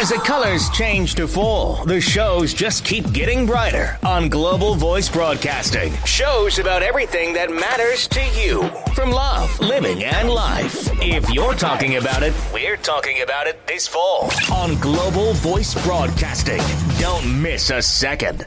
As the colors change to fall, the shows just keep getting brighter on Global Voice Broadcasting. Shows about everything that matters to you, from love, living, and life. If you're talking about it, we're talking about it this fall on Global Voice Broadcasting. Don't miss a second.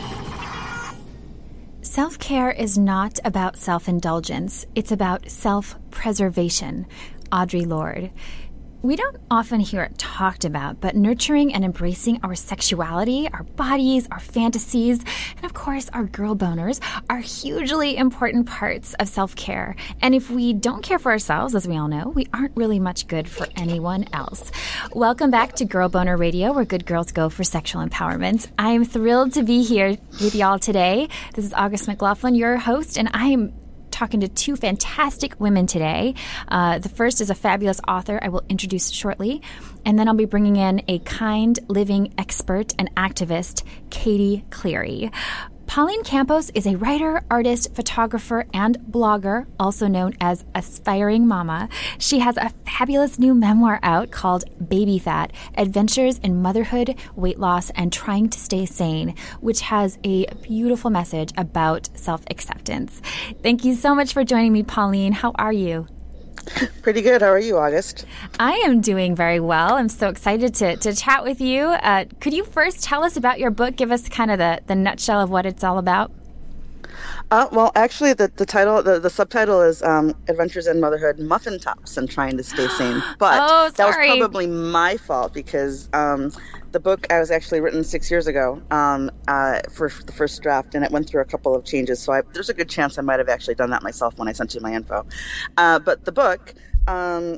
Self care is not about self indulgence, it's about self preservation. Audre Lorde. We don't often hear it talked about, but nurturing and embracing our sexuality, our bodies, our fantasies, and of course our girl boners are hugely important parts of self care. And if we don't care for ourselves, as we all know, we aren't really much good for anyone else. Welcome back to Girl Boner Radio, where good girls go for sexual empowerment. I am thrilled to be here with y'all today. This is August McLaughlin, your host, and I am talking to two fantastic women today. Uh, the first is a fabulous author I will introduce shortly. And then I'll be bringing in a kind living expert and activist, Katie Cleary. Pauline Campos is a writer, artist, photographer, and blogger, also known as Aspiring Mama. She has a fabulous new memoir out called Baby Fat Adventures in Motherhood, Weight Loss, and Trying to Stay Sane, which has a beautiful message about self acceptance. Thank you so much for joining me, Pauline. How are you? Pretty good. How are you, August? I am doing very well. I'm so excited to, to chat with you. Uh, could you first tell us about your book? Give us kind of the, the nutshell of what it's all about. Uh, well, actually, the, the title, the, the subtitle is um, Adventures in Motherhood Muffin Tops and Trying to Stay Sane. But oh, that was probably my fault because um, the book I was actually written six years ago um, uh, for the first draft, and it went through a couple of changes. So I, there's a good chance I might have actually done that myself when I sent you my info. Uh, but the book, um,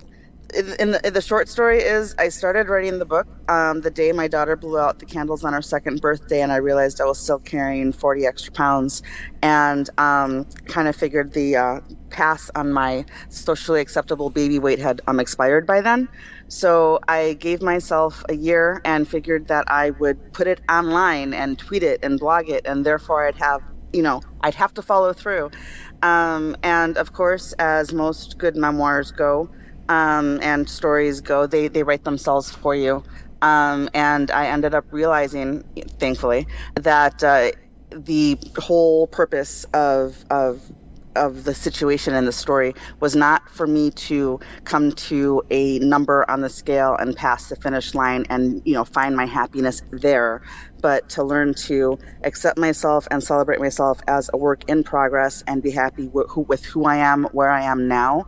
in, the, the, short story is I started writing the book um, the day my daughter blew out the candles on her second birthday, and I realized I was still carrying 40 extra pounds, and um, kind of figured the uh, pass on my socially acceptable baby weight had um, expired by then. So I gave myself a year and figured that I would put it online and tweet it and blog it, and therefore I'd have, you know, I'd have to follow through. Um, and of course, as most good memoirs go um, and stories go, they, they write themselves for you. Um, and I ended up realizing, thankfully, that uh, the whole purpose of, of of the situation and the story was not for me to come to a number on the scale and pass the finish line and you know find my happiness there but to learn to accept myself and celebrate myself as a work in progress and be happy with who, with who I am where I am now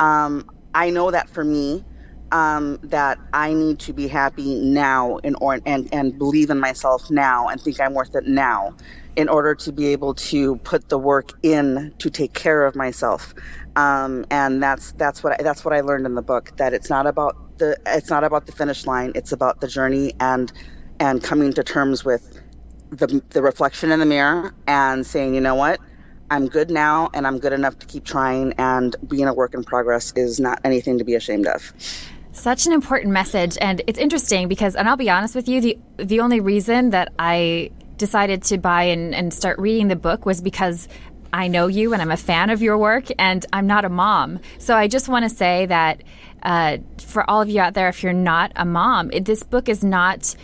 um, I know that for me um, that I need to be happy now in or and and believe in myself now and think I'm worth it now in order to be able to put the work in to take care of myself. Um, and that's that's what I, that's what I learned in the book that it's not about the it's not about the finish line. It's about the journey and and coming to terms with the the reflection in the mirror and saying, you know what, I'm good now and I'm good enough to keep trying. And being a work in progress is not anything to be ashamed of. Such an important message, and it's interesting because, and I'll be honest with you, the the only reason that I decided to buy and, and start reading the book was because I know you and I'm a fan of your work, and I'm not a mom. So I just want to say that uh, for all of you out there, if you're not a mom, it, this book is not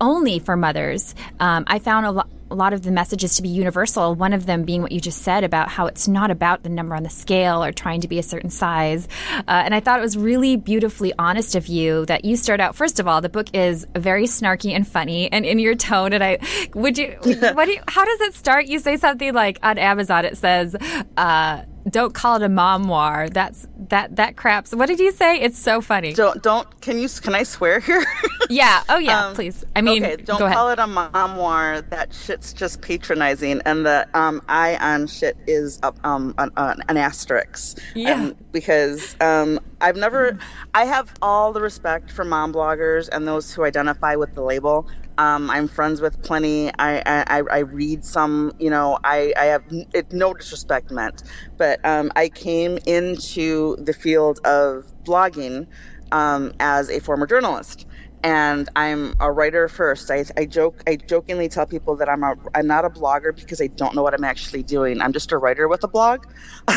only for mothers. Um, I found a lot a lot of the messages to be universal. One of them being what you just said about how it's not about the number on the scale or trying to be a certain size. Uh, and I thought it was really beautifully honest of you that you start out. First of all, the book is very snarky and funny, and in your tone. And I would you, what do you, how does it start? You say something like on Amazon, it says. Uh, don't call it a memoir. That's that that craps. What did you say? It's so funny. Don't don't. Can you? Can I swear here? yeah. Oh yeah. Um, please. I mean, okay. Don't call it a memoir. That shit's just patronizing, and the um I on shit is um an, an asterisk. Yeah. Um, because um I've never. I have all the respect for mom bloggers and those who identify with the label. Um, I'm friends with plenty. I, I, I read some, you know, I, I have it, no disrespect meant, but um, I came into the field of blogging um, as a former journalist and I'm a writer first. I, I joke, I jokingly tell people that I'm a, I'm not a blogger because I don't know what I'm actually doing. I'm just a writer with a blog.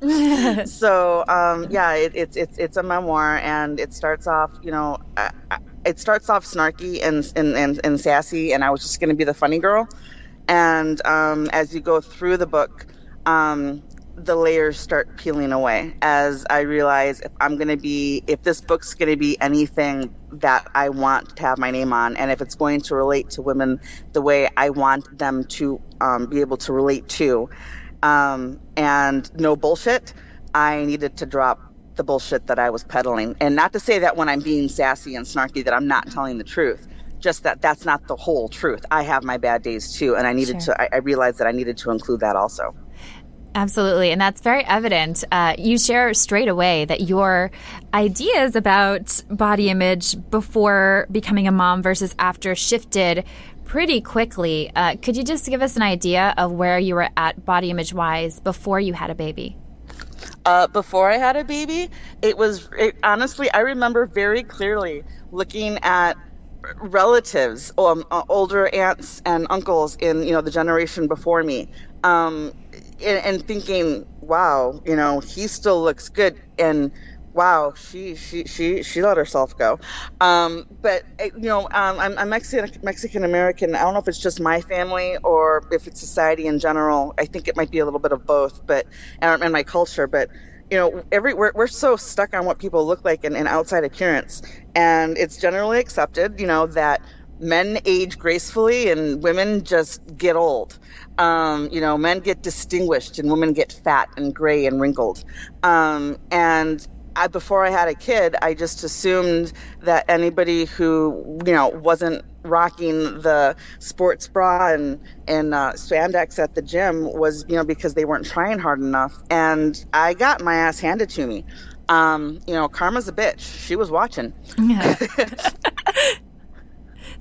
so um, yeah, it, it's it's it's a memoir, and it starts off, you know, it starts off snarky and and and, and sassy, and I was just going to be the funny girl. And um, as you go through the book, um, the layers start peeling away as I realize if I'm going to be, if this book's going to be anything that I want to have my name on, and if it's going to relate to women the way I want them to um, be able to relate to, um, and no bullshit, I needed to drop the bullshit that I was peddling. And not to say that when I'm being sassy and snarky that I'm not telling the truth. Just that that's not the whole truth. I have my bad days too, and I needed sure. to. I, I realized that I needed to include that also. Absolutely. And that's very evident. Uh, you share straight away that your ideas about body image before becoming a mom versus after shifted pretty quickly. Uh, could you just give us an idea of where you were at body image wise before you had a baby? Uh, before I had a baby, it was it, honestly, I remember very clearly looking at relatives, um, uh, older aunts and uncles in you know the generation before me, um, and, and thinking, wow, you know, he still looks good, and wow, she she she she let herself go. Um, but eh, you know, um, I'm, I'm Mexican Mexican American. I don't know if it's just my family or if it's society in general. I think it might be a little bit of both, but and, and my culture. But you know, every we're, we're so stuck on what people look like in, in outside appearance, and it's generally accepted, you know, that men age gracefully and women just get old. Um, you know, men get distinguished and women get fat and gray and wrinkled. Um, and I, before I had a kid, I just assumed that anybody who, you know, wasn't rocking the sports bra and, and uh, spandex at the gym was, you know, because they weren't trying hard enough. And I got my ass handed to me. Um, you know, karma's a bitch. She was watching. Yeah.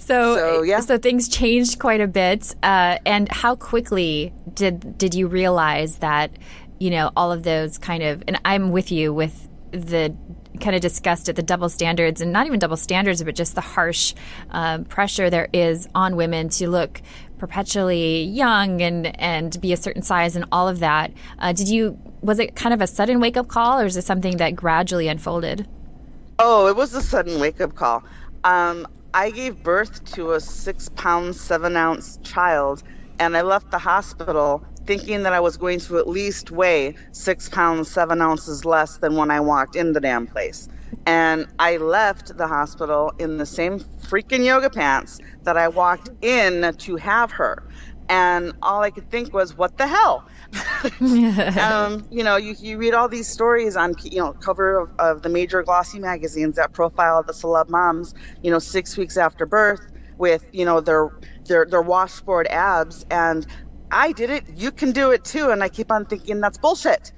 So, so, yeah. so things changed quite a bit. Uh, and how quickly did did you realize that you know all of those kind of? And I'm with you with the kind of discussed at the double standards and not even double standards, but just the harsh uh, pressure there is on women to look perpetually young and and be a certain size and all of that. Uh, did you was it kind of a sudden wake up call, or is it something that gradually unfolded? Oh, it was a sudden wake up call. Um, I gave birth to a six pound, seven ounce child, and I left the hospital thinking that I was going to at least weigh six pounds, seven ounces less than when I walked in the damn place. And I left the hospital in the same freaking yoga pants that I walked in to have her. And all I could think was, what the hell? um, you know, you, you read all these stories on, you know, cover of, of the major glossy magazines that profile the celeb moms, you know, six weeks after birth with, you know, their their their washboard abs and I did it, you can do it too. And I keep on thinking that's bullshit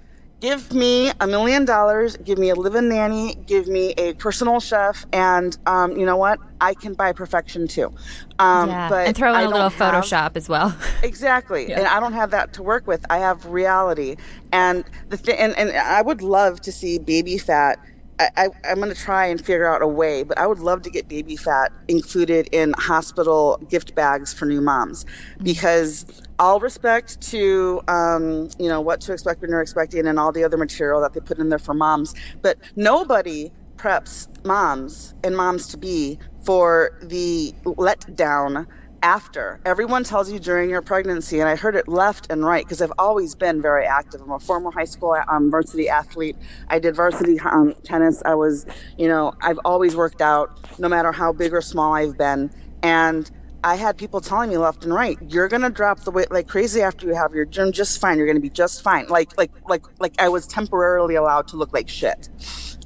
give me a million dollars, give me a live-in nanny, give me a personal chef, and um, you know what? I can buy perfection too. Um, yeah. but and throw in I a little have, Photoshop as well. exactly, yeah. and I don't have that to work with. I have reality, and the thing, and, and I would love to see baby fat. I, am going to try and figure out a way, but I would love to get baby fat included in hospital gift bags for new moms mm. because all respect to um, you know what to expect when you're expecting and all the other material that they put in there for moms but nobody preps moms and moms to be for the letdown after. Everyone tells you during your pregnancy and i heard it left and right because i've always been very active. I'm a former high school um, varsity athlete. I did varsity um, tennis. I was you know i've always worked out no matter how big or small i've been. And I had people telling me left and right, you're gonna drop the weight like crazy after you have your gym just fine. You're gonna be just fine. Like like like like I was temporarily allowed to look like shit.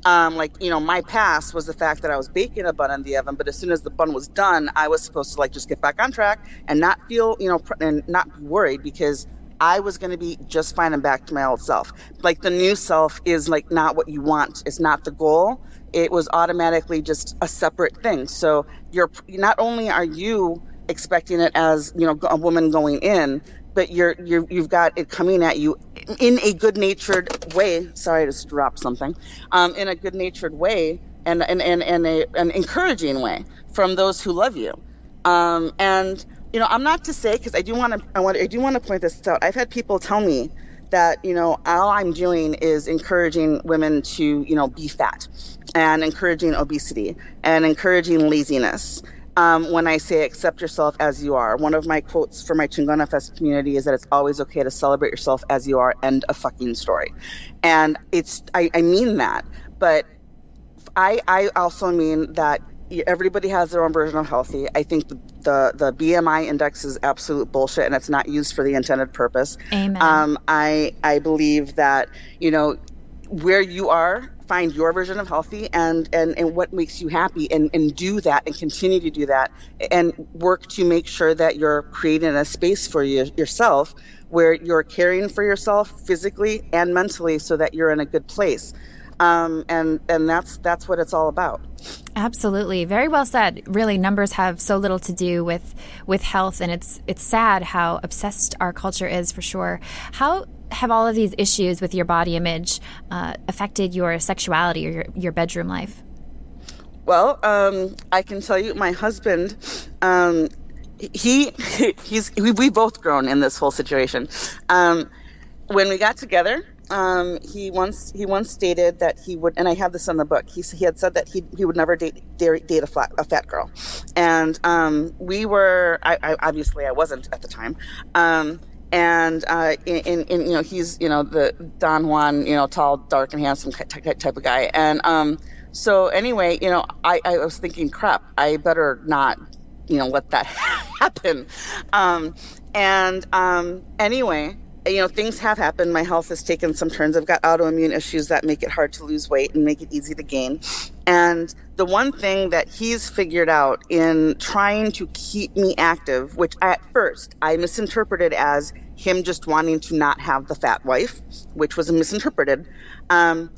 Um, like you know, my past was the fact that I was baking a bun in the oven, but as soon as the bun was done, I was supposed to like just get back on track and not feel you know and not be worried because I was going to be just fine and back to my old self. Like the new self is like not what you want. It's not the goal it was automatically just a separate thing. So you're not only are you expecting it as you know a woman going in, but you're you're you've got it coming at you in a good natured way. Sorry, I just dropped something. Um, in a good natured way and and and, and a, an encouraging way from those who love you. Um, and you know, I'm not to say because I do want to I want I do want to point this out. I've had people tell me that you know all I'm doing is encouraging women to you know be fat and encouraging obesity and encouraging laziness. Um, when I say accept yourself as you are, one of my quotes for my Chingona Fest community is that it's always okay to celebrate yourself as you are. End of fucking story. And it's I, I mean that, but I I also mean that everybody has their own version of healthy. I think the, the, the BMI index is absolute bullshit and it's not used for the intended purpose. Amen. Um, I I believe that you know where you are find your version of healthy and and, and what makes you happy and, and do that and continue to do that and work to make sure that you're creating a space for you, yourself where you're caring for yourself physically and mentally so that you're in a good place um, and and that's that's what it's all about. Absolutely, very well said. Really, numbers have so little to do with with health, and it's it's sad how obsessed our culture is for sure. How have all of these issues with your body image uh, affected your sexuality or your, your bedroom life? Well, um, I can tell you, my husband, um, he he's we, we both grown in this whole situation. Um, when we got together, um, he once he once stated that he would, and I have this in the book. He he had said that he he would never date date, a flat a fat girl, and um, we were. I, I, obviously I wasn't at the time. Um, and uh, in, in, you know he's you know the Don Juan you know tall dark and handsome type, type of guy and um so anyway you know I, I was thinking crap I better not you know let that happen um and um anyway you know, things have happened. My health has taken some turns. I've got autoimmune issues that make it hard to lose weight and make it easy to gain. And the one thing that he's figured out in trying to keep me active, which at first I misinterpreted as him just wanting to not have the fat wife, which was misinterpreted, um,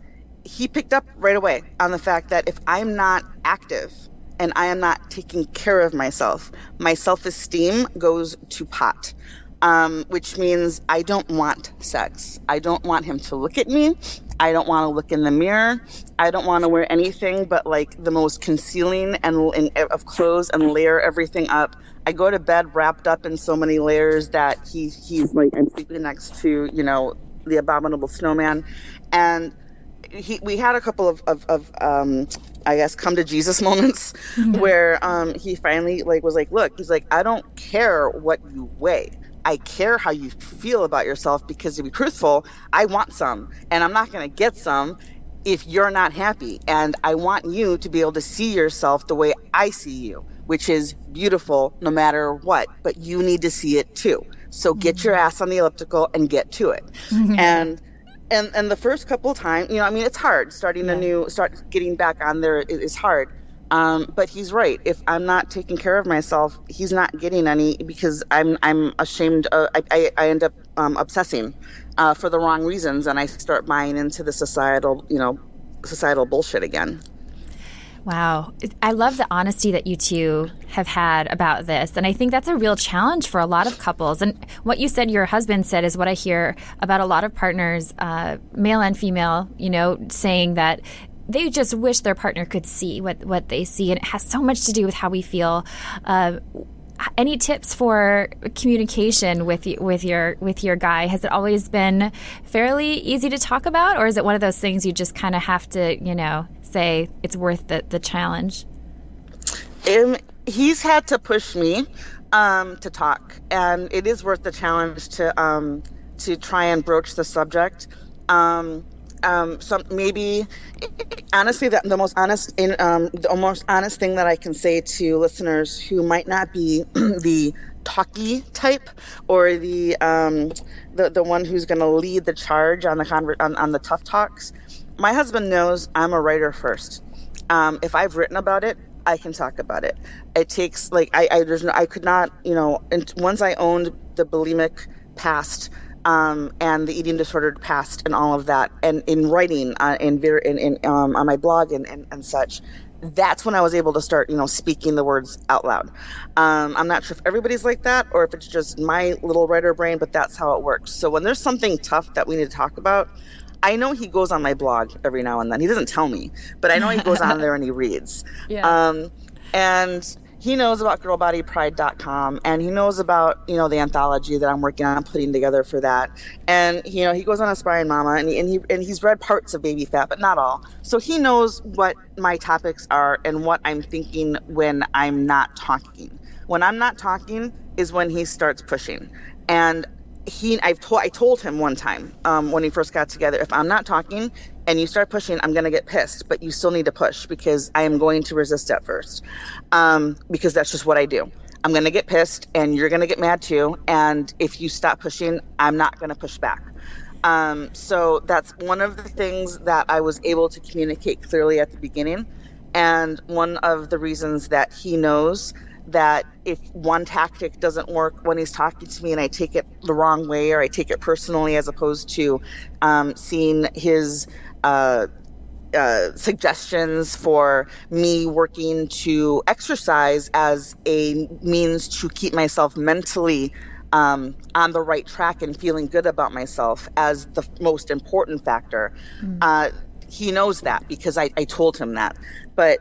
he picked up right away on the fact that if I'm not active, and I am not taking care of myself, my self esteem goes to pot um, which means I don't want sex. I don't want him to look at me. I don't want to look in the mirror. I don't want to wear anything but like the most concealing and, and of clothes and layer everything up. I go to bed wrapped up in so many layers that he he's like I'm sleeping next to you know the abominable snowman, and he we had a couple of of, of um, I guess come to Jesus moments mm-hmm. where um, he finally like was like, look, he's like, I don't care what you weigh. I care how you feel about yourself because to be truthful, I want some and I'm not going to get some if you're not happy. And I want you to be able to see yourself the way I see you, which is beautiful no matter what, but you need to see it too. So get mm-hmm. your ass on the elliptical and get to it. Mm-hmm. And and and the first couple times, you know, I mean, it's hard starting yeah. a new, start getting back on there is hard. Um, but he's right. If I'm not taking care of myself, he's not getting any because I'm I'm ashamed. I, I, I end up um, obsessing uh, for the wrong reasons, and I start buying into the societal you know societal bullshit again. Wow. I love the honesty that you two have had about this. And I think that's a real challenge for a lot of couples. And what you said your husband said is what I hear about a lot of partners, uh, male and female, you know, saying that they just wish their partner could see what, what they see. And it has so much to do with how we feel. Uh, any tips for communication with with your with your guy? Has it always been fairly easy to talk about, or is it one of those things you just kind of have to, you know, say it's worth the, the challenge? Um, he's had to push me um, to talk, and it is worth the challenge to um, to try and broach the subject. Um, um, some maybe honestly the, the most honest in um, the most honest thing that I can say to listeners who might not be the talky type or the um, the the one who's going to lead the charge on the conver- on, on the tough talks. My husband knows I'm a writer first. Um, if I've written about it, I can talk about it. It takes like I I, there's no, I could not you know and once I owned the bulimic past um, and the eating disordered past and all of that, and in writing uh, in, in, in um, on my blog and, and, and such, that's when I was able to start, you know, speaking the words out loud. Um, I'm not sure if everybody's like that or if it's just my little writer brain, but that's how it works. So when there's something tough that we need to talk about, I know he goes on my blog every now and then. He doesn't tell me, but I know he goes on there and he reads. Yeah. Um, and he knows about girlbodypride.com and he knows about you know the anthology that i'm working on putting together for that. And you know he goes on aspiring mama and, he, and, he, and he's read parts of baby fat but not all. So he knows what my topics are and what i'm thinking when i'm not talking. When i'm not talking is when he starts pushing. And he I've told I told him one time um, when he first got together if I'm not talking and you start pushing, I'm going to get pissed, but you still need to push because I am going to resist at first. Um, because that's just what I do. I'm going to get pissed and you're going to get mad too. And if you stop pushing, I'm not going to push back. Um, so that's one of the things that I was able to communicate clearly at the beginning. And one of the reasons that he knows that if one tactic doesn't work when he's talking to me and I take it the wrong way or I take it personally as opposed to um, seeing his uh, uh, suggestions for me working to exercise as a means to keep myself mentally um, on the right track and feeling good about myself as the most important factor. Mm. Uh, he knows that because I, I told him that. But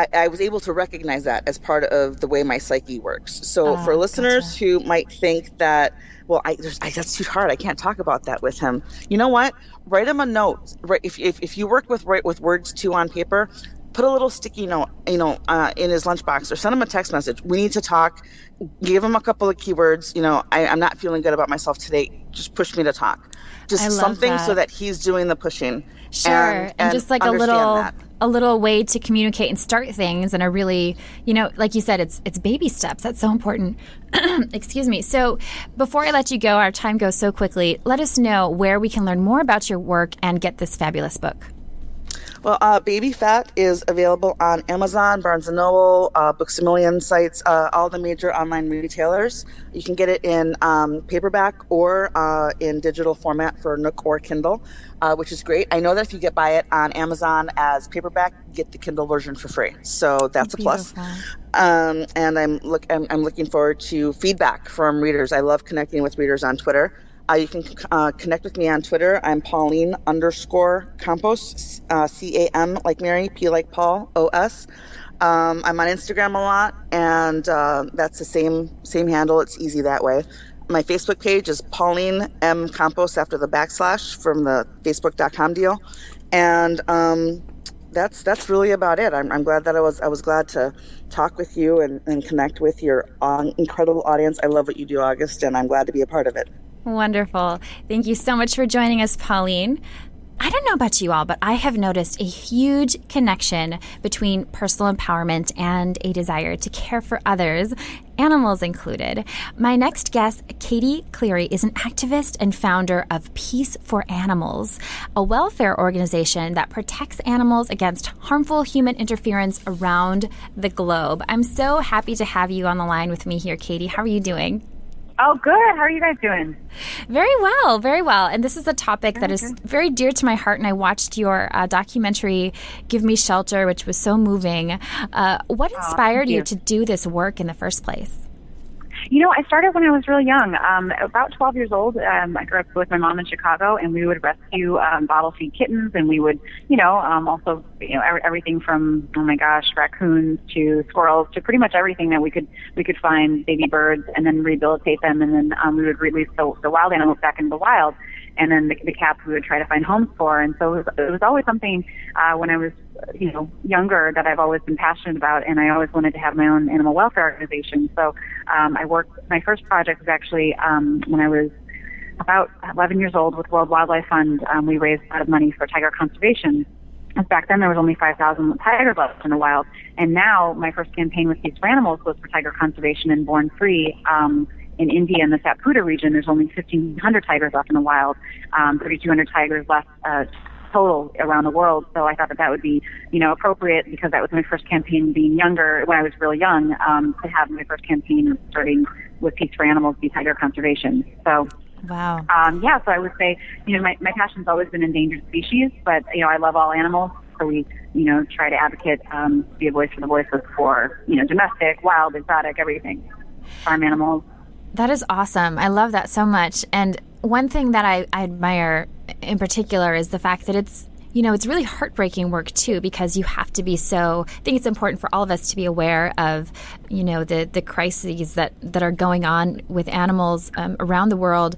I, I, was able to recognize that as part of the way my psyche works. So uh, for listeners gotcha. who might think that, well, I, I, that's too hard. I can't talk about that with him. You know what? Write him a note. Right? If, if, if you work with write with words too on paper, put a little sticky note, you know, uh, in his lunchbox or send him a text message. We need to talk. Give him a couple of keywords. You know, I, am not feeling good about myself today. Just push me to talk. Just something that. so that he's doing the pushing. Sure, and, and, and just like a little. That a little way to communicate and start things and a really you know like you said it's it's baby steps. That's so important. Excuse me. So before i let you go our time goes so quickly. Let us know where we can learn more about your work and get this fabulous book well, uh, Baby Fat is available on Amazon, Barnes and Noble, uh, Books a Million sites, uh, all the major online retailers. You can get it in um, paperback or uh, in digital format for Nook or Kindle, uh, which is great. I know that if you get buy it on Amazon as paperback, you get the Kindle version for free. So that's a plus. Um, and I'm look I'm, I'm looking forward to feedback from readers. I love connecting with readers on Twitter. Uh, you can uh, connect with me on Twitter. I'm Pauline underscore Campos, uh, C A M like Mary, P like Paul, O S. Um, I'm on Instagram a lot, and uh, that's the same same handle. It's easy that way. My Facebook page is Pauline M Campos after the backslash from the Facebook.com deal, and um, that's that's really about it. I'm, I'm glad that I was I was glad to talk with you and, and connect with your uh, incredible audience. I love what you do, August, and I'm glad to be a part of it. Wonderful. Thank you so much for joining us, Pauline. I don't know about you all, but I have noticed a huge connection between personal empowerment and a desire to care for others, animals included. My next guest, Katie Cleary, is an activist and founder of Peace for Animals, a welfare organization that protects animals against harmful human interference around the globe. I'm so happy to have you on the line with me here, Katie. How are you doing? Oh, good. How are you guys doing? Very well, very well. And this is a topic that is very dear to my heart. And I watched your uh, documentary, Give Me Shelter, which was so moving. Uh, what inspired oh, you. you to do this work in the first place? You know, I started when I was really young, um, about 12 years old. Um, I grew up with my mom in Chicago, and we would rescue um, bottle feed kittens, and we would, you know, um, also, you know, everything from oh my gosh, raccoons to squirrels to pretty much everything that we could we could find baby birds, and then rehabilitate them, and then um, we would release the, the wild animals back into the wild and then the, the cats we would try to find homes for. And so it was, it was always something uh, when I was, you know, younger that I've always been passionate about, and I always wanted to have my own animal welfare organization. So um, I worked. My first project was actually um, when I was about 11 years old with World Wildlife Fund. Um, we raised a lot of money for tiger conservation. Back then, there was only 5,000 tigers left in the wild, and now my first campaign with Peace for Animals was for tiger conservation and Born Free. Um, in India in the Satpura region, there's only 1,500 tigers left in the wild, um, 3,200 tigers left uh, total around the world. So I thought that that would be, you know, appropriate because that was my first campaign being younger, when I was really young, um, to have my first campaign starting with Peace for Animals, be tiger conservation. So Wow. Um, yeah, so I would say, you know, my, my passion's always been endangered species, but, you know, I love all animals. So we, you know, try to advocate, um, be a voice for the voiceless for, you know, domestic, wild, exotic, everything, farm animals. That is awesome. I love that so much. And one thing that I, I admire in particular is the fact that it's you know, it's really heartbreaking work too because you have to be so. I think it's important for all of us to be aware of, you know, the the crises that that are going on with animals um, around the world,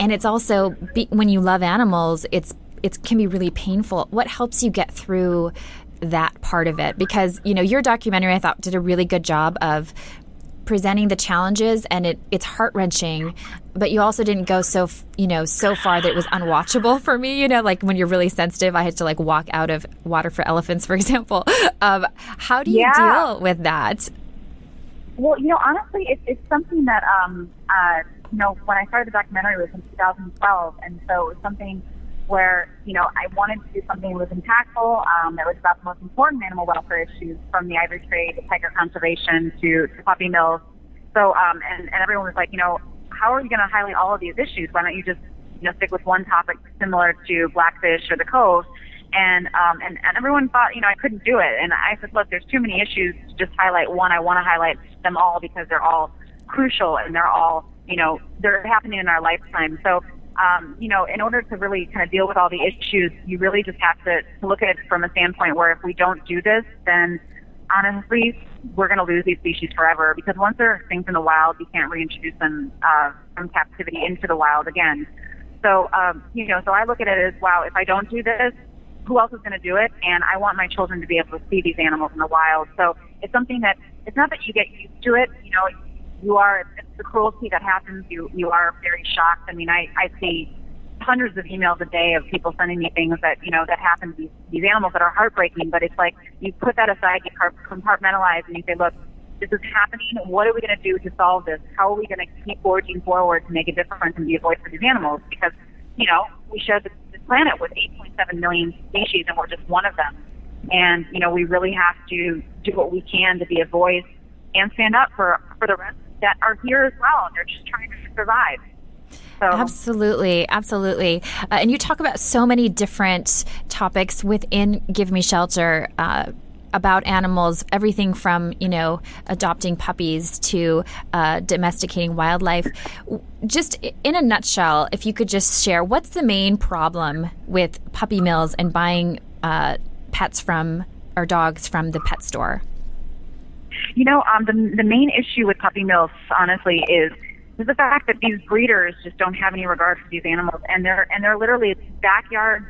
and it's also be, when you love animals, it's it can be really painful. What helps you get through that part of it? Because you know, your documentary I thought did a really good job of presenting the challenges and it, it's heart wrenching, but you also didn't go so, you know, so far that it was unwatchable for me. You know, like when you're really sensitive, I had to like walk out of Water for Elephants, for example. Um, how do you yeah. deal with that? Well, you know, honestly, it, it's something that, um, uh, you know, when I started the documentary it was in 2012, and so it was something where, you know, I wanted to do something that was impactful, um, that was about the most important animal welfare issues from the ivory trade to tiger conservation to, to puppy mills. So, um, and, and everyone was like, you know, how are you going to highlight all of these issues? Why don't you just, you know, stick with one topic similar to Blackfish or the Cove? And, um, and, and everyone thought, you know, I couldn't do it. And I said, look, there's too many issues to just highlight one. I want to highlight them all because they're all crucial and they're all, you know, they're happening in our lifetime. So um, you know, in order to really kind of deal with all the issues, you really just have to, look at it from a standpoint where if we don't do this, then honestly, we're going to lose these species forever because once they're extinct in the wild, you can't reintroduce them uh, from captivity into the wild again. So, um, you know, so I look at it as, wow, if I don't do this, who else is going to do it? And I want my children to be able to see these animals in the wild. So it's something that, it's not that you get used to it, you know, you are it's the cruelty that happens. You you are very shocked. I mean, I I see hundreds of emails a day of people sending me things that you know that happen to these these animals that are heartbreaking. But it's like you put that aside, you compartmentalize, and you say, look, this is happening. What are we going to do to solve this? How are we going to keep forging forward to make a difference and be a voice for these animals? Because you know we share this, this planet with 8.7 million species, and we're just one of them. And you know we really have to do what we can to be a voice and stand up for for the rest that are here as well, and they're just trying to survive. So. Absolutely, absolutely. Uh, and you talk about so many different topics within Give Me Shelter. Uh, about animals, everything from you know adopting puppies to uh, domesticating wildlife. Just in a nutshell, if you could just share, what's the main problem with puppy mills and buying uh, pets from or dogs from the pet store? You know, um, the the main issue with puppy mills, honestly, is is the fact that these breeders just don't have any regard for these animals, and they're and they're literally backyard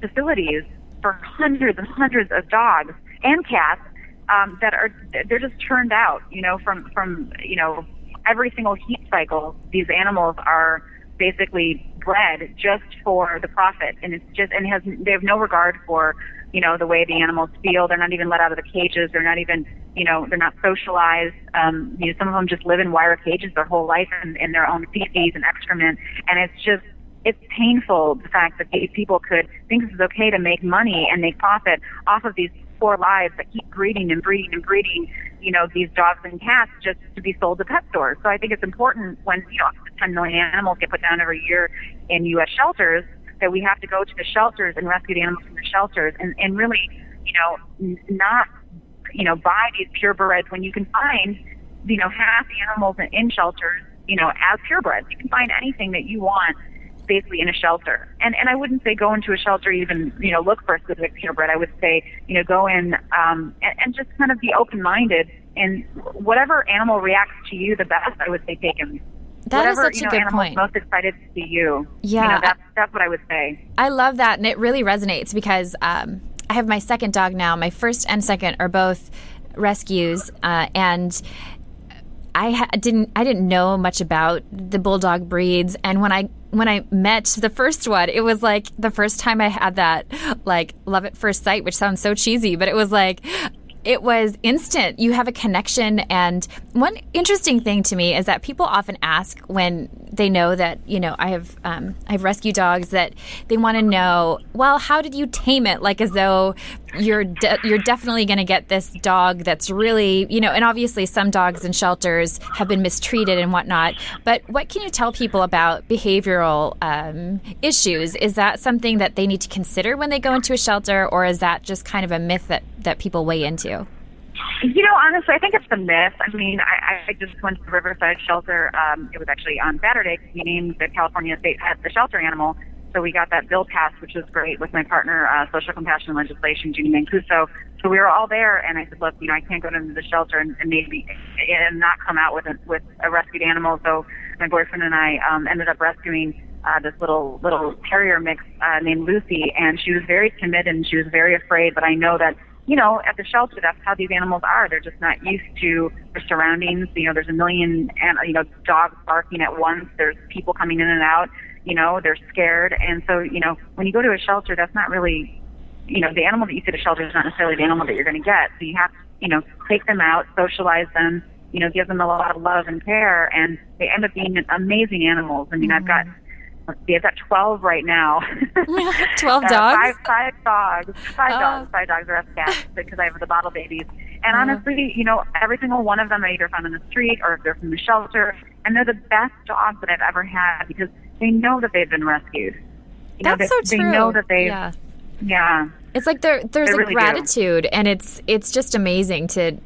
facilities for hundreds and hundreds of dogs and cats um, that are they're just turned out. You know, from from you know every single heat cycle, these animals are basically bred just for the profit, and it's just and has they have no regard for you know the way the animals feel. They're not even let out of the cages. They're not even you know, they're not socialized. Um, you know, some of them just live in wire cages their whole life in, in their own feces and excrement, and it's just it's painful the fact that these people could think this is okay to make money and make profit off of these poor lives that keep breeding and breeding and breeding, you know, these dogs and cats just to be sold to pet stores. So I think it's important when, you know, 10 million animals get put down every year in U.S. shelters that we have to go to the shelters and rescue the animals from the shelters and, and really, you know, n- not you know, buy these purebreds when you can find, you know, half the animals in, in shelters, you know, as purebreds. You can find anything that you want basically in a shelter. And and I wouldn't say go into a shelter even, you know, look for a specific purebred. I would say, you know, go in um and, and just kind of be open minded and whatever animal reacts to you the best, I would say take him. That Whatever, is such you a know, good point. Most excited to see you. Yeah, you know, that's that's what I would say. I love that, and it really resonates because um, I have my second dog now. My first and second are both rescues, uh, and I ha- didn't I didn't know much about the bulldog breeds, and when I when I met the first one, it was like the first time I had that like love at first sight, which sounds so cheesy, but it was like it was instant. You have a connection. And one interesting thing to me is that people often ask when they know that you know I have um, I have rescue dogs that they want to know. Well, how did you tame it? Like as though you're de- you're definitely going to get this dog that's really you know. And obviously, some dogs in shelters have been mistreated and whatnot. But what can you tell people about behavioral um, issues? Is that something that they need to consider when they go into a shelter, or is that just kind of a myth that that people weigh into? You know, honestly, I think it's a myth. I mean, I, I just went to the Riverside Shelter. Um, it was actually on Saturday we named the California State Pet the shelter animal. So we got that bill passed, which was great, with my partner, uh, Social Compassion Legislation, Judie Mancuso. So we were all there, and I said, look, you know, I can't go into the shelter and, and maybe and not come out with a, with a rescued animal. So my boyfriend and I um, ended up rescuing uh, this little little terrier mix uh, named Lucy, and she was very timid and she was very afraid. But I know that you know, at the shelter, that's how these animals are. They're just not used to their surroundings. You know, there's a million, you know, dogs barking at once. There's people coming in and out. You know, they're scared, and so you know, when you go to a shelter, that's not really, you know, the animal that you see at a shelter is not necessarily the animal that you're going to get. So you have to, you know, take them out, socialize them, you know, give them a lot of love and care, and they end up being amazing animals. I mean, mm-hmm. I've got let's see, I've got 12 right now. 12 uh, dogs? Five, five dogs. Five oh. dogs. Five dogs. The rest cats because I have the bottle babies. And uh. honestly, you know, every single one of them I either found on the street or if they're from the shelter. And they're the best dogs that I've ever had because they know that they've been rescued. You That's know, they, so true. They know that they, yeah. yeah. It's like there, there's they a really gratitude, do. and it's it's just amazing to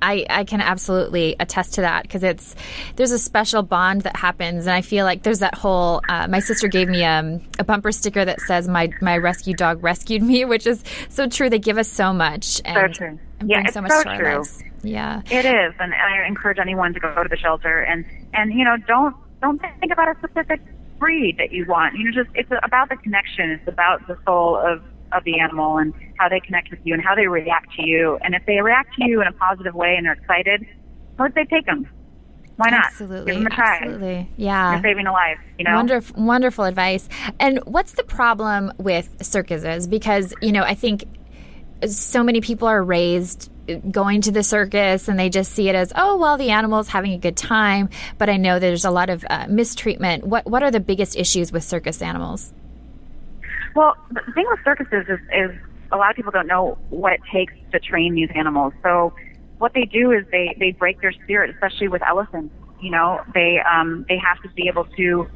I, I can absolutely attest to that because it's there's a special bond that happens, and I feel like there's that whole. Uh, my sister gave me um, a bumper sticker that says "My my rescue dog rescued me," which is so true. They give us so much, and, so true. and yeah, it's so much so to our true. lives. Yeah, it is, and I encourage anyone to go to the shelter and and you know don't don't think about a specific breed that you want. You know, just it's about the connection. It's about the soul of of the animal and how they connect with you and how they react to you. And if they react to you in a positive way and they're excited, would say take them. Why not? Absolutely. Give them a try. Absolutely. Yeah. You're saving a life, you know? Wonderful, wonderful advice. And what's the problem with circuses? Because, you know, I think so many people are raised going to the circus and they just see it as oh well the animal's having a good time but i know there's a lot of uh, mistreatment what what are the biggest issues with circus animals well, the thing with circuses is, is a lot of people don't know what it takes to train these animals. So what they do is they, they break their spirit, especially with elephants. You know, they um, they have to be able to,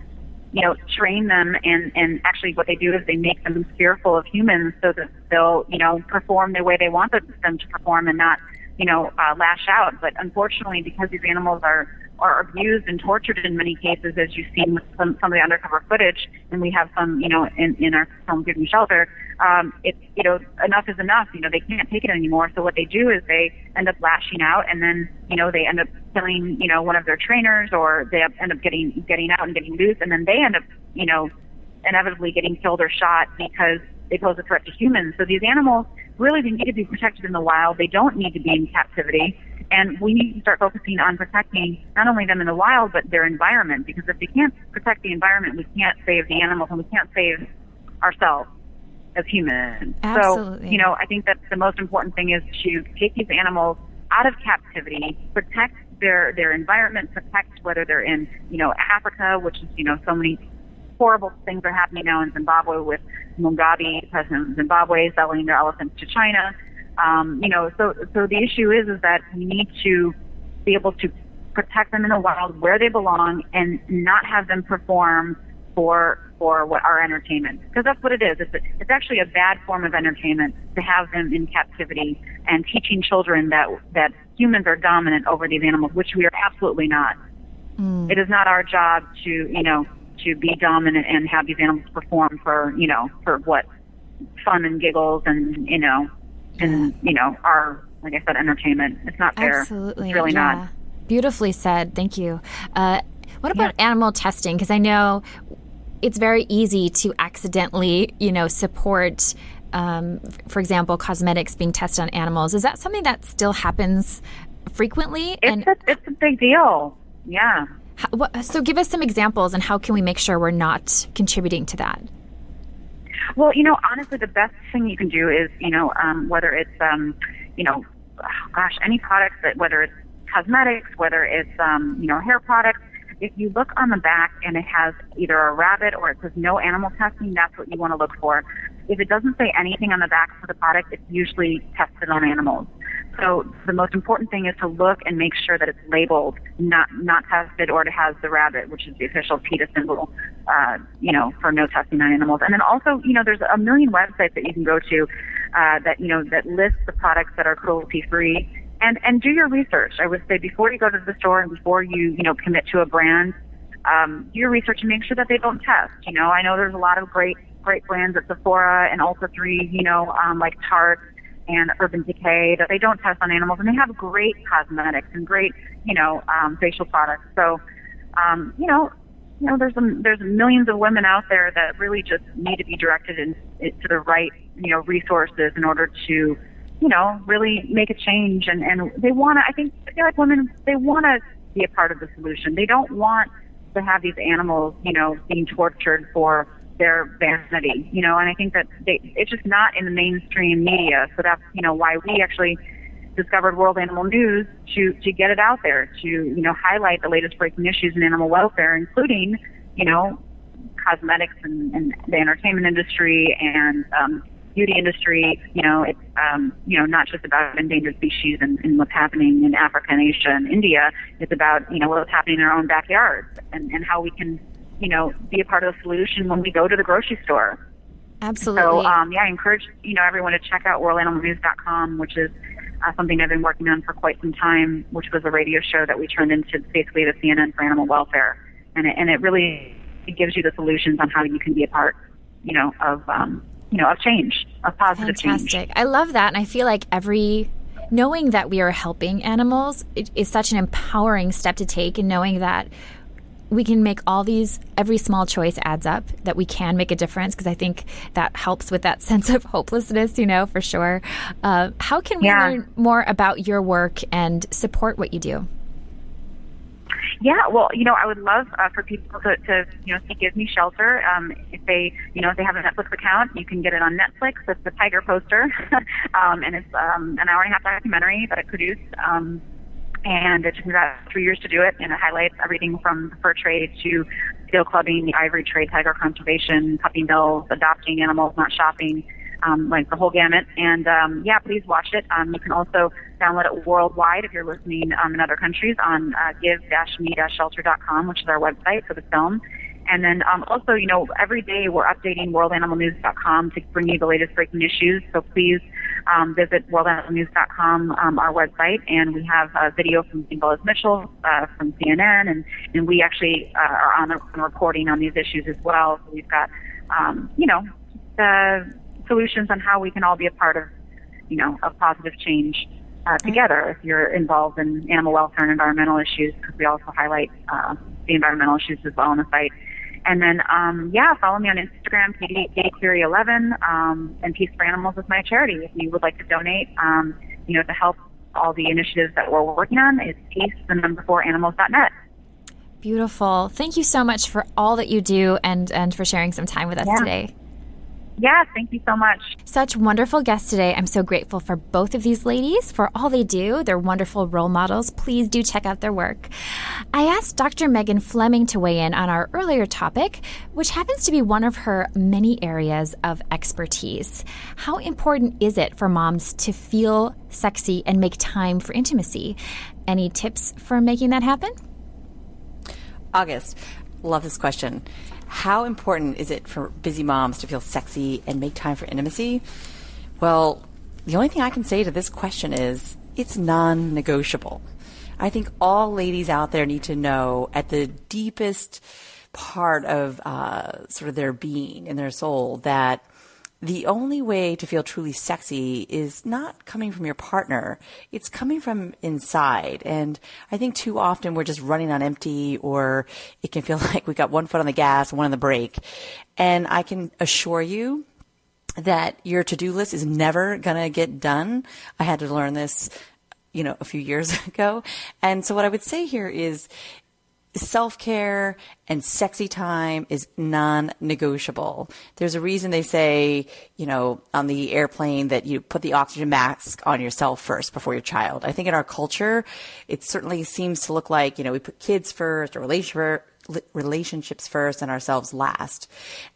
you know, train them and and actually what they do is they make them fearful of humans so that they'll you know perform the way they want them to perform and not you know uh, lash out. But unfortunately, because these animals are are abused and tortured in many cases, as you've seen with some, some of the undercover footage, and we have some, you know, in, in our film Giving Shelter, um, it's, you know, enough is enough. You know, they can't take it anymore. So what they do is they end up lashing out and then, you know, they end up killing, you know, one of their trainers or they end up getting, getting out and getting loose and then they end up, you know, inevitably getting killed or shot because they pose a threat to humans. So these animals really they need to be protected in the wild. They don't need to be in captivity. And we need to start focusing on protecting not only them in the wild, but their environment. Because if we can't protect the environment, we can't save the animals and we can't save ourselves as humans. Absolutely. So, you know, I think that the most important thing is to take these animals out of captivity, protect their, their environment, protect whether they're in, you know, Africa, which is, you know, so many horrible things are happening now in Zimbabwe with Mugabe, president of Zimbabwe, selling their elephants to China. Um, you know, so so the issue is is that we need to be able to protect them in the wild where they belong and not have them perform for for what our entertainment because that's what it is. It's a, it's actually a bad form of entertainment to have them in captivity and teaching children that that humans are dominant over these animals, which we are absolutely not. Mm. It is not our job to you know to be dominant and have these animals perform for you know for what fun and giggles and you know and you know our like I said entertainment. It's not fair. Absolutely, it's really yeah. not. Beautifully said. Thank you. Uh, what about Yeah. animal testing? Because I know it's very easy to accidentally, you know, support. Um, for example, cosmetics being tested on animals. Is that something that still happens frequently? It's a it's a big deal. Yeah. how, what, so, give us some examples, and how can we make sure we're not contributing to that? Well, you know, honestly, the best thing you can do is, you know, um, whether it's, um, you know, gosh, any products that whether it's cosmetics, whether it's um, you know hair products. If you look on the back and it has either a rabbit or it says no animal testing, that's what you want to look for. If it doesn't say anything on the back of the product, it's usually tested on animals. So the most important thing is to look and make sure that it's labeled, not not tested, or it has the rabbit, which is the official PETA symbol, uh, you know, for no testing on animals. And then also, you know, there's a million websites that you can go to uh, that you know that list the products that are cruelty free. And and do your research. I would say before you go to the store and before you you know commit to a brand, um, do your research and make sure that they don't test. You know, I know there's a lot of great great brands at Sephora and Ulta Three, you know, um, like Tarte and Urban Decay that they don't test on animals, and they have great cosmetics and great, you know, um, facial products. So, um, you know, you know, there's a, there's millions of women out there that really just need to be directed in, to the right, you know, resources in order to, you know, really make a change. And and they want to. I think like women they want to be a part of the solution. They don't want to have these animals, you know, being tortured for their vanity, you know, and I think that they, it's just not in the mainstream media. So that's, you know, why we actually discovered World Animal News to, to get it out there, to, you know, highlight the latest breaking issues in animal welfare, including, you know, cosmetics and, and the entertainment industry and, um, beauty industry, you know, it's, um, you know, not just about endangered species and, and what's happening in Africa and Asia and India. It's about, you know, what's happening in our own backyards and, and how we can you know, be a part of the solution when we go to the grocery store. Absolutely. So, um, yeah, I encourage, you know, everyone to check out worldanimalnews.com, which is uh, something I've been working on for quite some time, which was a radio show that we turned into basically the CNN for animal welfare. And it, and it really it gives you the solutions on how you can be a part, you know, of, um, you know, of change, of positive Fantastic. change. I love that. And I feel like every knowing that we are helping animals is such an empowering step to take and knowing that we can make all these every small choice adds up that we can make a difference because i think that helps with that sense of hopelessness you know for sure uh, how can we yeah. learn more about your work and support what you do yeah, well, you know, I would love uh, for people to, to, you know, see Give Me Shelter. Um, if they, you know, if they have a Netflix account, you can get it on Netflix. It's the Tiger Poster, um, and it's um, an hour and a half documentary that I produced. Um, and it took me about three years to do it. And it highlights everything from the fur trade to steel clubbing, the ivory trade, tiger conservation, puppy mills, adopting animals, not shopping, um, like the whole gamut. And um, yeah, please watch it. Um, you can also download it worldwide if you're listening um, in other countries on uh, give-me-shelter.com, which is our website for the film. And then um, also, you know, every day we're updating worldanimalnews.com to bring you the latest breaking issues. So please um, visit worldanimalnews.com, um, our website, and we have a video from Jane Velez-Mitchell uh, from CNN, and, and we actually uh, are on the reporting on these issues as well. So we've got, um, you know, the solutions on how we can all be a part of, you know, of positive change. Uh, together, if you're involved in animal welfare and environmental issues, because we also highlight uh, the environmental issues as well on the site. And then, um, yeah, follow me on Instagram, Katie, Katie Cleary 11, um, and Peace for Animals is my charity. If you would like to donate, um, you know, to help all the initiatives that we're working on, it's peace, the number four animals.net. Beautiful. Thank you so much for all that you do and, and for sharing some time with us yeah. today. Yeah, thank you so much. Such wonderful guests today. I'm so grateful for both of these ladies for all they do. They're wonderful role models. Please do check out their work. I asked Dr. Megan Fleming to weigh in on our earlier topic, which happens to be one of her many areas of expertise. How important is it for moms to feel sexy and make time for intimacy? Any tips for making that happen? August, love this question. How important is it for busy moms to feel sexy and make time for intimacy? Well, the only thing I can say to this question is it's non negotiable. I think all ladies out there need to know at the deepest part of uh, sort of their being and their soul that the only way to feel truly sexy is not coming from your partner. It's coming from inside. And I think too often we're just running on empty or it can feel like we got one foot on the gas, one on the brake. And I can assure you that your to-do list is never going to get done. I had to learn this, you know, a few years ago. And so what I would say here is self care and sexy time is non negotiable. There's a reason they say, you know, on the airplane that you put the oxygen mask on yourself first before your child. I think in our culture, it certainly seems to look like, you know, we put kids first or relationship relationships first and ourselves last.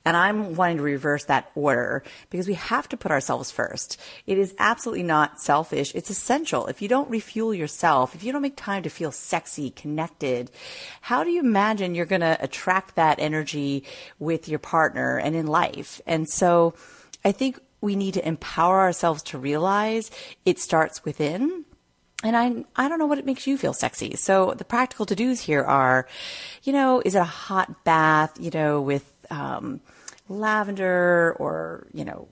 And I'm wanting to reverse that order because we have to put ourselves first. It is absolutely not selfish. It's essential. If you don't refuel yourself, if you don't make time to feel sexy, connected, how do you imagine you're going to attract that energy with your partner and in life? And so I think we need to empower ourselves to realize it starts within and I, I don't know what it makes you feel sexy. So the practical to dos here are, you know, is it a hot bath, you know, with, um, lavender or, you know,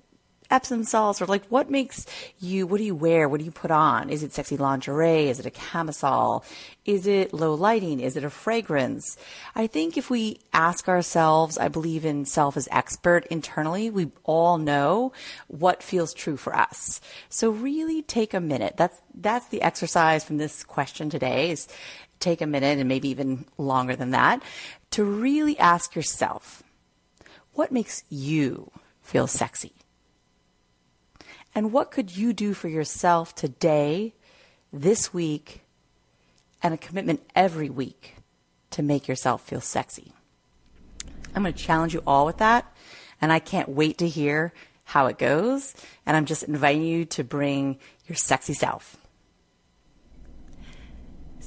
Epsom salts or like what makes you, what do you wear? What do you put on? Is it sexy lingerie? Is it a camisole? Is it low lighting? Is it a fragrance? I think if we ask ourselves, I believe in self as expert internally, we all know what feels true for us. So really take a minute. That's, that's the exercise from this question today is take a minute and maybe even longer than that to really ask yourself, what makes you feel sexy? And what could you do for yourself today, this week, and a commitment every week to make yourself feel sexy? I'm going to challenge you all with that. And I can't wait to hear how it goes. And I'm just inviting you to bring your sexy self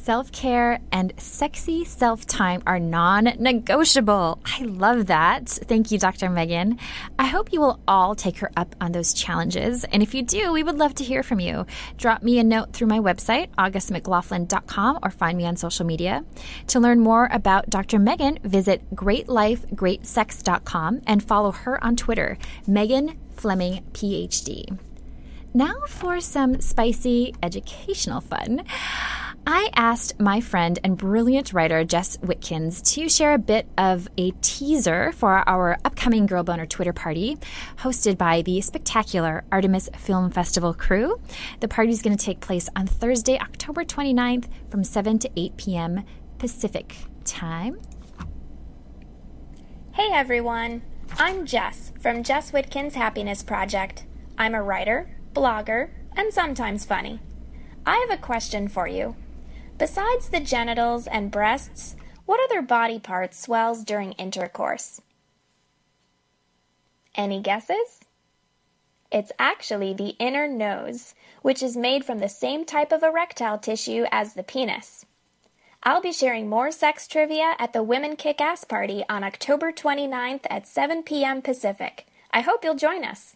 self care and sexy self time are non negotiable. I love that. Thank you, Dr. Megan. I hope you will all take her up on those challenges. And if you do, we would love to hear from you. Drop me a note through my website, augustmclaughlin.com, or find me on social media. To learn more about Dr. Megan, visit greatlifegreatsex.com and follow her on Twitter, Megan Fleming, PhD. Now for some spicy educational fun. I asked my friend and brilliant writer Jess Witkins to share a bit of a teaser for our upcoming Girl Boner Twitter party hosted by the spectacular Artemis Film Festival crew. The party is going to take place on Thursday, October 29th from 7 to 8 p.m. Pacific time. Hey everyone, I'm Jess from Jess Witkins Happiness Project. I'm a writer, blogger, and sometimes funny. I have a question for you. Besides the genitals and breasts, what other body part swells during intercourse? Any guesses? It's actually the inner nose, which is made from the same type of erectile tissue as the penis. I'll be sharing more sex trivia at the Women Kick Ass Party on October 29th at 7 p.m. Pacific. I hope you'll join us.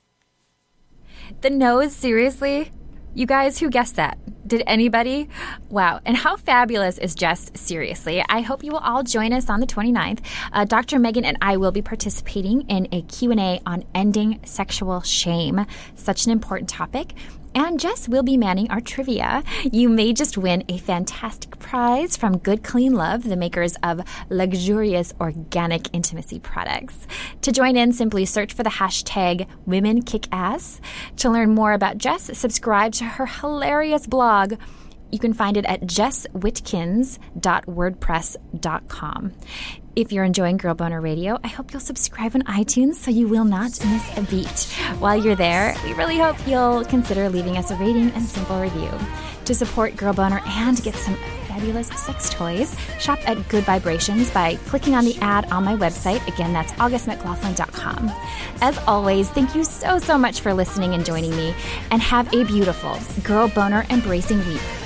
The nose, seriously? You guys, who guessed that? Did anybody? Wow. And how fabulous is Jess? Seriously. I hope you will all join us on the 29th. Uh, Dr. Megan and I will be participating in a Q&A on ending sexual shame. Such an important topic and Jess will be manning our trivia. You may just win a fantastic prize from Good Clean Love, the makers of luxurious organic intimacy products. To join in, simply search for the hashtag Women Kick Ass. To learn more about Jess, subscribe to her hilarious blog. You can find it at jesswitkins.wordpress.com. If you're enjoying Girl Boner Radio, I hope you'll subscribe on iTunes so you will not miss a beat. While you're there, we really hope you'll consider leaving us a rating and simple review. To support Girl Boner and get some fabulous sex toys, shop at Good Vibrations by clicking on the ad on my website. Again, that's augustmclaughlin.com. As always, thank you so, so much for listening and joining me, and have a beautiful Girl Boner embracing week.